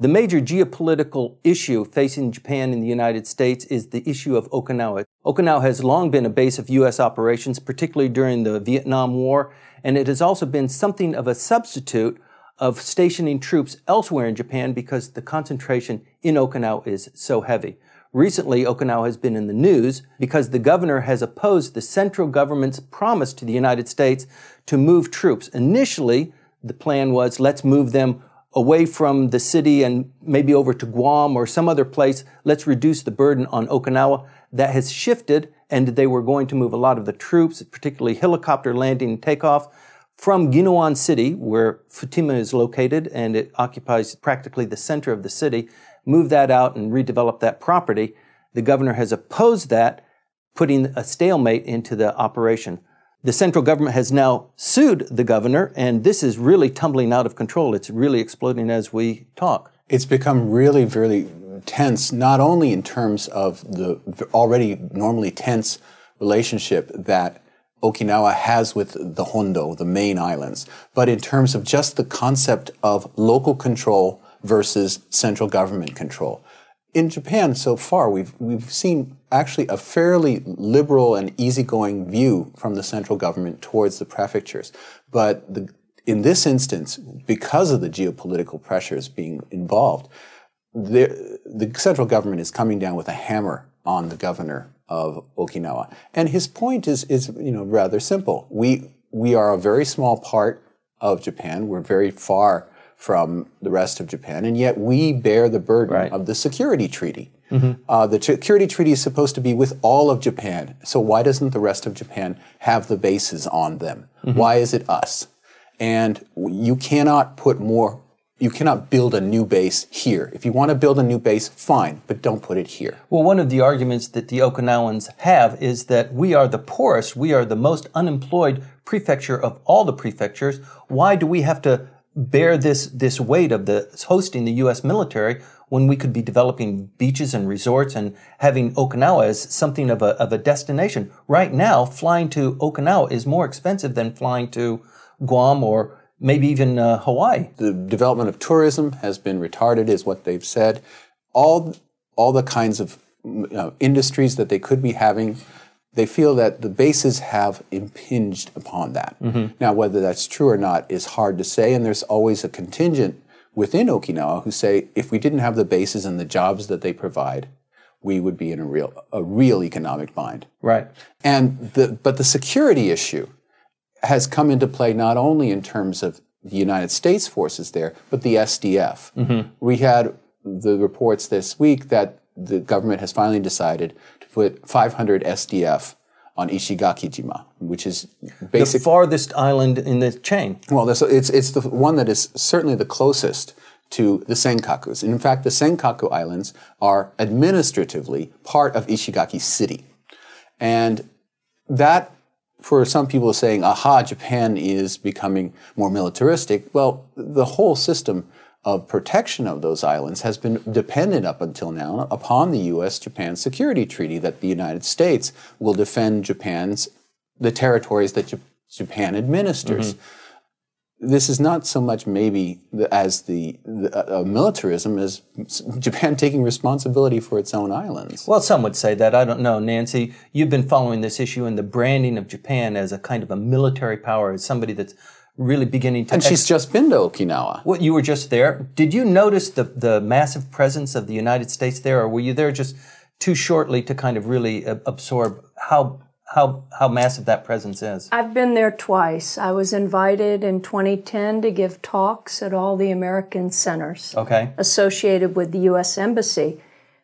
The major geopolitical issue facing Japan and the United States is the issue of Okinawa. Okinawa has long been a base of U.S. operations, particularly during the Vietnam War, and it has also been something of a substitute of stationing troops elsewhere in Japan because the concentration in Okinawa is so heavy. Recently, Okinawa has been in the news because the governor has opposed the central government's promise to the United States to move troops. Initially, the plan was let's move them away from the city and maybe over to Guam or some other place. Let's reduce the burden on Okinawa. That has shifted, and they were going to move a lot of the troops, particularly helicopter landing and takeoff, from Ginowan City, where Futenma is located, and it occupies practically the center of the city, move that out and redevelop that property. The governor has opposed that, putting a stalemate into the operation. The central government has now sued the governor, and this is really tumbling out of control. It's really exploding as we talk. It's become really, really tense, not only in terms of the already normally tense relationship that Okinawa has with the Hondo, the main islands, but in terms of just the concept of local control versus central government control in Japan so far, we've we've seen actually a fairly liberal and easygoing view from the central government towards the prefectures. But the, in this instance, because of the geopolitical pressures being involved, the, the central government is coming down with a hammer on the governor of Okinawa. And his point is, is you know, rather simple. We, we are a very small part of Japan. We're very far from the rest of Japan, and yet we bear the burden right. of the security treaty. Mm-hmm. Uh, the security treaty is supposed to be with all of Japan, so why doesn't the rest of Japan have the bases on them? Mm-hmm. Why is it us? And you cannot put more you cannot build a new base here. If you want to build a new base, fine, but don't put it here. Well, one of the arguments that the Okinawans have is that we are the poorest, we are the most unemployed prefecture of all the prefectures. Why do we have to bear this this weight of the hosting the U.S. military when we could be developing beaches and resorts and having Okinawa as something of a of a destination. Right now, flying to Okinawa is more expensive than flying to Guam or maybe even uh, Hawaii. The development of tourism has been retarded, is what they've said. All all the kinds of you know, industries that they could be having they feel that the bases have impinged upon that. Mm-hmm. Now, whether that's true or not is hard to say, and there's always a contingent within Okinawa who say if we didn't have the bases and the jobs that they provide, we would be in a real a real economic bind. Right. And the but the security issue has come into play not only in terms of the United States forces there, but the SDF. Mm-hmm. We had the reports this week that the government has finally decided to put 500 SDF on Ishigakijima, which is basically the farthest island in the chain. Well, it's it's the one that is certainly the closest to the Senkakus. And in fact, the Senkaku Islands are administratively part of Ishigaki City, and that. For some people saying, aha, Japan is becoming more militaristic. Well, the whole system of protection of those islands has been dependent up until now upon the U.S. Japan Security Treaty that the United States will defend Japan's the territories that J- Japan administers. Mm-hmm. This is not so much maybe as the, the uh, militarism as Japan taking responsibility for its own islands. Well, some would say that. I don't know, Nancy. You've been following this issue and the branding of Japan as a kind of a military power, as somebody that's really beginning to. And ex- she's just been to Okinawa. Well, you were just there. Did you notice the the massive presence of the United States there, or were you there just too shortly to kind of really uh, absorb how how how massive that presence is? I've been there twice. I was invited in 2010 to give talks at all the American centers okay. associated with the U.S. Embassy.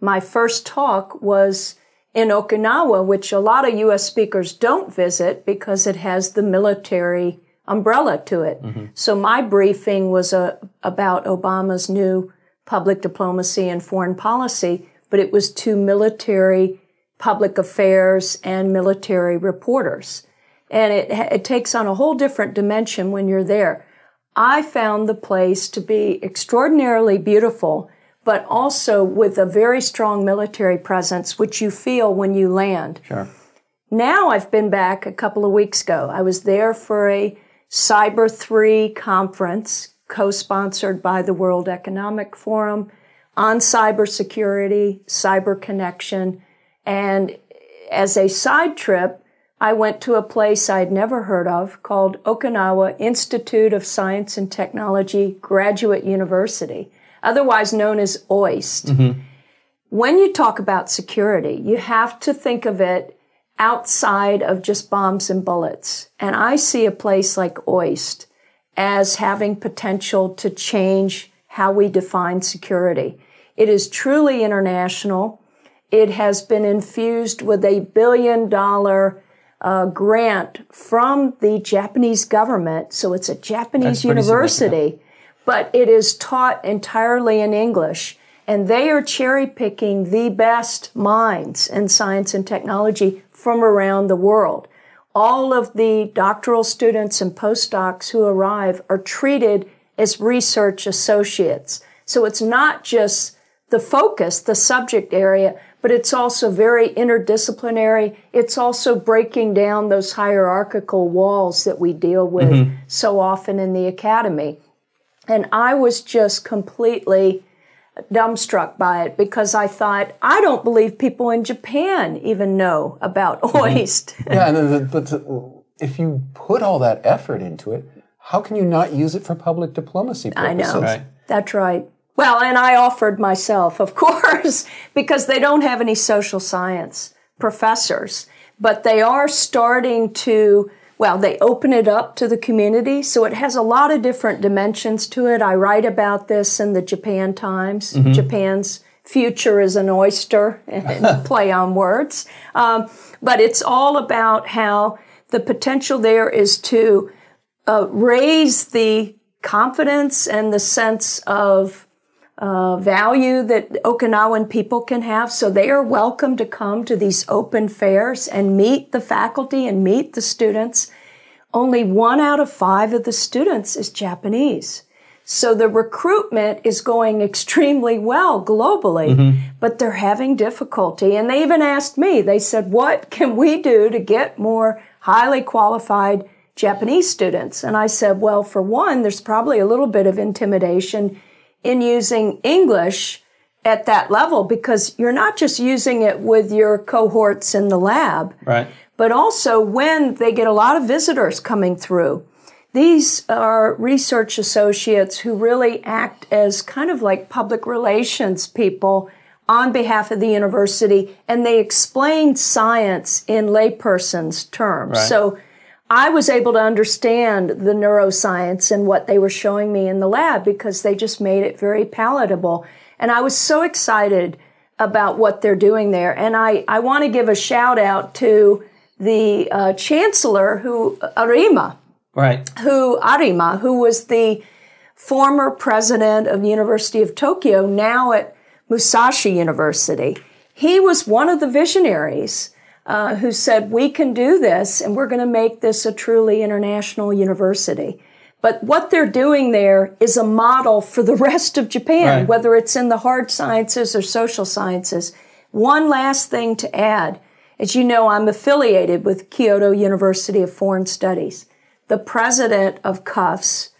My first talk was in Okinawa, which a lot of U.S. speakers don't visit because it has the military umbrella to it. Mm-hmm. So my briefing was uh, about Obama's new public diplomacy and foreign policy, but it was to military public affairs and military reporters. And it, it takes on a whole different dimension when you're there. I found the place to be extraordinarily beautiful, but also with a very strong military presence, which you feel when you land. Sure. Now I've been back a couple of weeks ago. I was there for a Cyber 3 conference, co sponsored by the World Economic Forum, on cybersecurity, cyber connection. And as a side trip, I went to a place I'd never heard of called Okinawa Institute of Science and Technology Graduate University, otherwise known as OIST. Mm-hmm. When you talk about security, you have to think of it outside of just bombs and bullets. And I see a place like OIST as having potential to change how we define security. It is truly international. It has been infused with a billion dollar uh, grant from the Japanese government. So it's a Japanese university, but it is taught entirely in English. And they are cherry picking the best minds in science and technology from around the world. All of the doctoral students and postdocs who arrive are treated as research associates. So it's not just the focus, the subject area, but it's also very interdisciplinary. It's also breaking down those hierarchical walls that we deal with mm-hmm. so often in the academy. And I was just completely dumbstruck by it because I thought, I don't believe people in Japan even know about mm-hmm. OIST. yeah, and but if you put all that effort into it, how can you not use it for public diplomacy purposes? I know. Right. That's right. Well, and I offered myself, of course, because they don't have any social science professors, but they are starting to well, they open it up to the community. So it has a lot of different dimensions to it. I write about this in the Japan Times. Mm-hmm. Japan's future is an oyster and play on words. Um, but it's all about how the potential there is to uh, raise the confidence and the sense of uh, value that Okinawan people can have. So they are welcome to come to these open fairs and meet the faculty and meet the students. Only one out of five of the students is Japanese. So the recruitment is going extremely well globally, mm-hmm. but they're having difficulty. And they even asked me, they said, what can we do to get more highly qualified Japanese students? And I said, well, for one, there's probably a little bit of intimidation in using English at that level because you're not just using it with your cohorts in the lab, right. but also when they get a lot of visitors coming through. These are research associates who really act as kind of like public relations people on behalf of the university and they explain science in layperson's terms. Right. So I was able to understand the neuroscience and what they were showing me in the lab because they just made it very palatable. And I was so excited about what they're doing there. And I, I want to give a shout out to the uh, chancellor who, Arima. Right. Who, Arima, who was the former president of University of Tokyo, now at Musashi University. He was one of the visionaries uh, who said, We can do this and we're going to make this a truly international university. But what they're doing there is a model for the rest of Japan, right. whether it's in the hard sciences or social sciences. One last thing to add. As you know, I'm affiliated with Kyoto University of Foreign Studies. The president of KUFS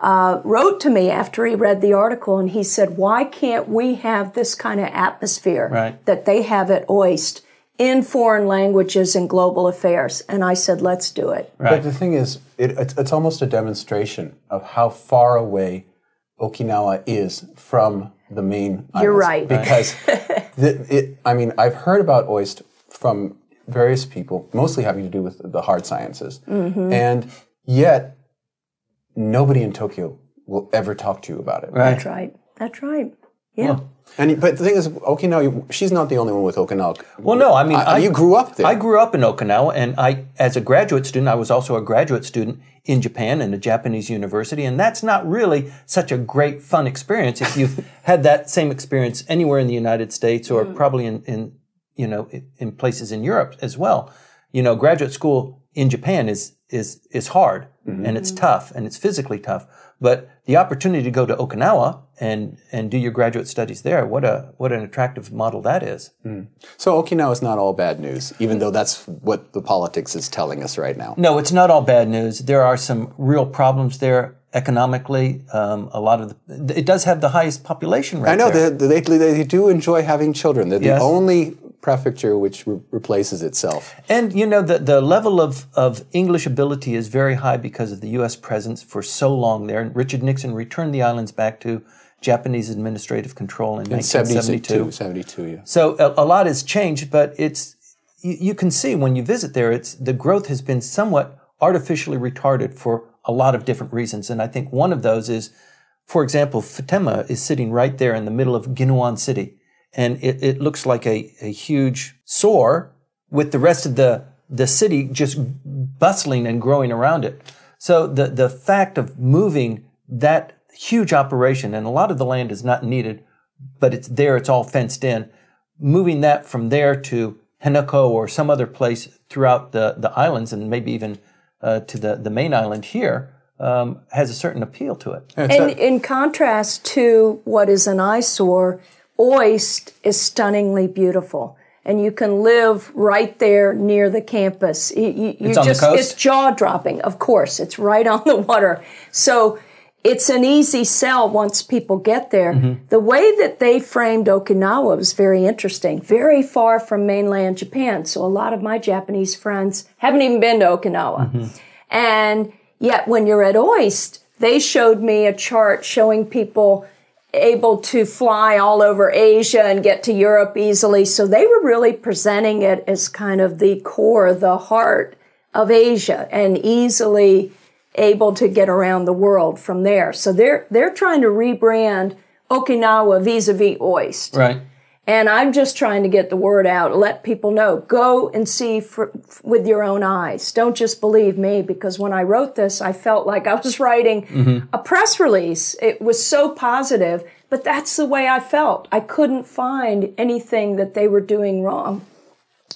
uh, wrote to me after he read the article and he said, Why can't we have this kind of atmosphere right. that they have at OIST? In foreign languages and global affairs. And I said, let's do it. Right. But the thing is, it, it's, it's, almost a demonstration of how far away Okinawa is from the main You're right. Because, the, it, I mean, I've heard about OIST from various people, mostly having to do with the hard sciences. Mm-hmm. And yet, nobody in Tokyo will ever talk to you about it. Right. That's right. That's right. Yeah. And but the thing is, Okinawa, she's not the only one with Okinawa. Well, no, I mean, I, you grew up there. I grew up in Okinawa, and I, as a graduate student, I was also a graduate student in Japan in a Japanese university, and that's not really such a great fun experience if you've had that same experience anywhere in the United States or mm. probably in, in, you know, in places in Europe as well. You know, graduate school in Japan is is is hard mm-hmm. and it's tough and it's physically tough. But the opportunity to go to Okinawa and and do your graduate studies there, what a what an attractive model that is. Mm. So Okinawa is not all bad news, even though that's what the politics is telling us right now. No, it's not all bad news. There are some real problems there economically. Um, a lot of the, it does have the highest population rate. I know they, they, they, do enjoy having children. They're yes. the only prefecture which re- replaces itself. And you know the the level of of English ability is very high because of the U.S. presence for so long there. And Richard Nixon returned the islands back to Japanese administrative control in, in 1972. 72, yeah. So a, a, lot has changed, but it's you, you can see when you visit there, it's the growth has been somewhat artificially retarded for a lot of different reasons. And I think one of those is, for example, Futenma is sitting right there in the middle of Ginowan City. And it, it looks like a, a huge sore with the rest of the, the city just bustling and growing around it. So the, the fact of moving that huge operation, and a lot of the land is not needed, but it's there, it's all fenced in, moving that from there to Henoko or some other place throughout the, the islands and maybe even uh, to the, the main island here um, has a certain appeal to it. And in contrast to what is an eyesore, OIST is stunningly beautiful. And you can live right there near the campus. You, you, it's on just, the coast? It's jaw dropping, of course. It's right on the water. So it's an easy sell once people get there. Mm-hmm. The way that they framed Okinawa was very interesting, very far from mainland Japan. So a lot of my Japanese friends haven't even been to Okinawa. Mm-hmm. And yet when you're at OIST, they showed me a chart showing people able to fly all over Asia and get to Europe easily. So they were really presenting it as kind of the core, the heart of Asia and easily able to get around the world from there. So they're they're trying to rebrand Okinawa vis-a-vis OIST. Right. And I'm just trying to get the word out, let people know, go and see for, with your own eyes. Don't just believe me because when I wrote this, I felt like I was writing mm-hmm. a press release. It was so positive, but that's the way I felt. I couldn't find anything that they were doing wrong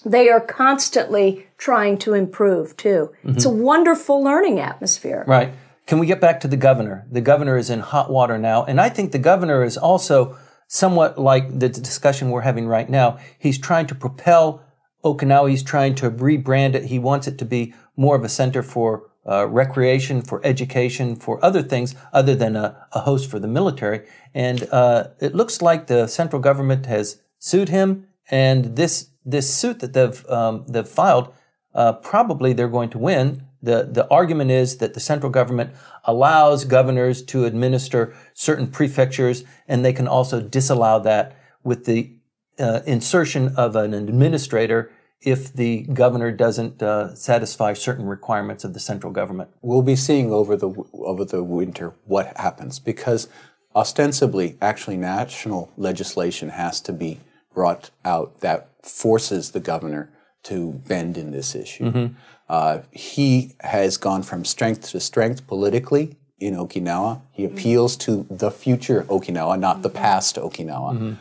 they are constantly trying to improve too. Mm-hmm. It's a wonderful learning atmosphere. Right. Can we get back to the governor? The governor is in hot water now, and I think the governor is also somewhat like the discussion we're having right now. He's trying to propel Okinawa. He's trying to rebrand it. He wants it to be more of a center for uh, recreation, for education, for other things other than a, a host for the military. And uh, it looks like the central government has sued him, and this this suit that they've um, they've filed, uh, probably they're going to win. The The argument is that the central government allows governors to administer certain prefectures, and they can also disallow that with the uh, insertion of an administrator if the governor doesn't uh, satisfy certain requirements of the central government. We'll be seeing over the over the winter what happens because ostensibly, actually, national legislation has to be brought out that forces the governor to bend in this issue. Mm-hmm. Uh, he has gone from strength to strength politically in Okinawa. He mm-hmm. appeals to the future Okinawa, not the past Okinawa. Mm-hmm.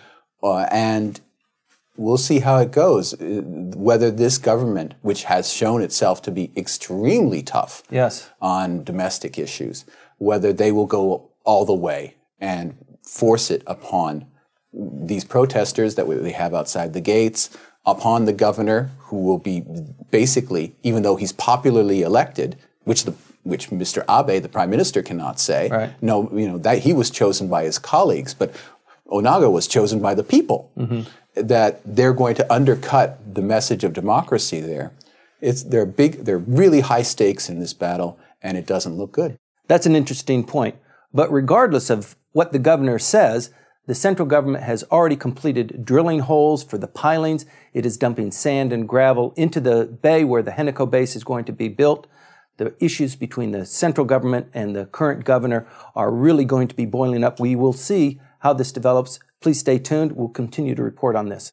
Uh, and we'll see how it goes. Uh, whether this government, which has shown itself to be extremely tough yes. on domestic issues, whether they will go all the way and force it upon these protesters that we have outside the gates upon the governor, who will be basically, even though he's popularly elected, which the which Mr. Abe, the prime minister, cannot say. Right. No, you know that he was chosen by his colleagues, but Onaga was chosen by the people. Mm-hmm. That they're going to undercut the message of democracy there. It's they're big, they're really high stakes in this battle, and it doesn't look good. That's an interesting point. But regardless of what the governor says, the central government has already completed drilling holes for the pilings. It is dumping sand and gravel into the bay where the Henoko base is going to be built. The issues between the central government and the current governor are really going to be boiling up. We will see how this develops. Please stay tuned. We'll continue to report on this.